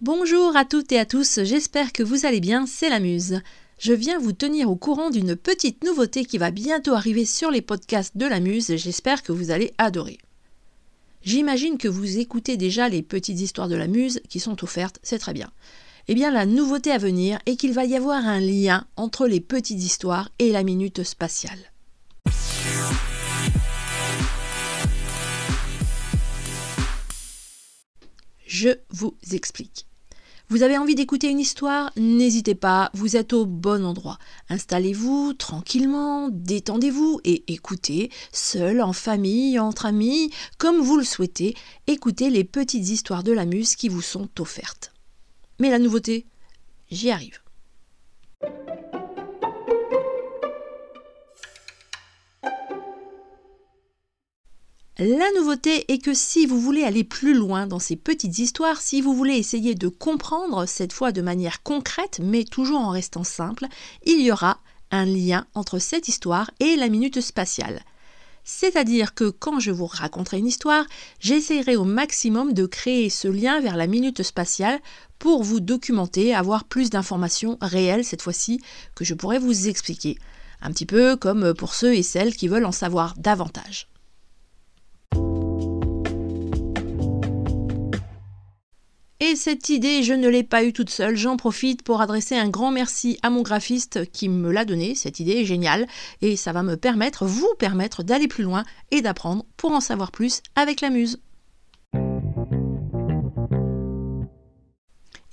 Bonjour à toutes et à tous, j'espère que vous allez bien, c'est la Muse. Je viens vous tenir au courant d'une petite nouveauté qui va bientôt arriver sur les podcasts de la Muse, j'espère que vous allez adorer. J'imagine que vous écoutez déjà les petites histoires de la Muse qui sont offertes, c'est très bien. Eh bien, la nouveauté à venir est qu'il va y avoir un lien entre les petites histoires et la minute spatiale. Je vous explique. Vous avez envie d'écouter une histoire N'hésitez pas, vous êtes au bon endroit. Installez-vous tranquillement, détendez-vous et écoutez, seul, en famille, entre amis, comme vous le souhaitez, écoutez les petites histoires de la muse qui vous sont offertes. Mais la nouveauté, j'y arrive. La nouveauté est que si vous voulez aller plus loin dans ces petites histoires, si vous voulez essayer de comprendre, cette fois de manière concrète, mais toujours en restant simple, il y aura un lien entre cette histoire et la minute spatiale. C'est-à-dire que quand je vous raconterai une histoire, j'essaierai au maximum de créer ce lien vers la minute spatiale pour vous documenter, avoir plus d'informations réelles cette fois-ci que je pourrais vous expliquer. Un petit peu comme pour ceux et celles qui veulent en savoir davantage. Et cette idée, je ne l'ai pas eue toute seule. J'en profite pour adresser un grand merci à mon graphiste qui me l'a donné. Cette idée est géniale et ça va me permettre, vous permettre d'aller plus loin et d'apprendre pour en savoir plus avec la muse.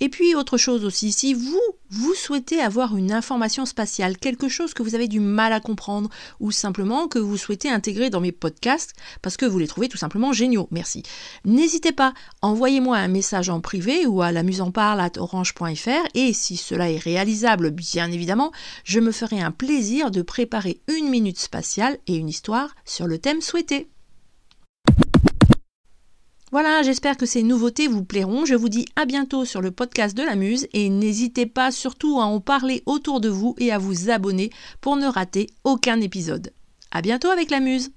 Et puis autre chose aussi, si vous, vous souhaitez avoir une information spatiale, quelque chose que vous avez du mal à comprendre, ou simplement que vous souhaitez intégrer dans mes podcasts, parce que vous les trouvez tout simplement géniaux, merci. N'hésitez pas, envoyez-moi un message en privé ou à orange.fr et si cela est réalisable, bien évidemment, je me ferai un plaisir de préparer une minute spatiale et une histoire sur le thème souhaité. Voilà, j'espère que ces nouveautés vous plairont. Je vous dis à bientôt sur le podcast de la Muse et n'hésitez pas surtout à en parler autour de vous et à vous abonner pour ne rater aucun épisode. À bientôt avec la Muse!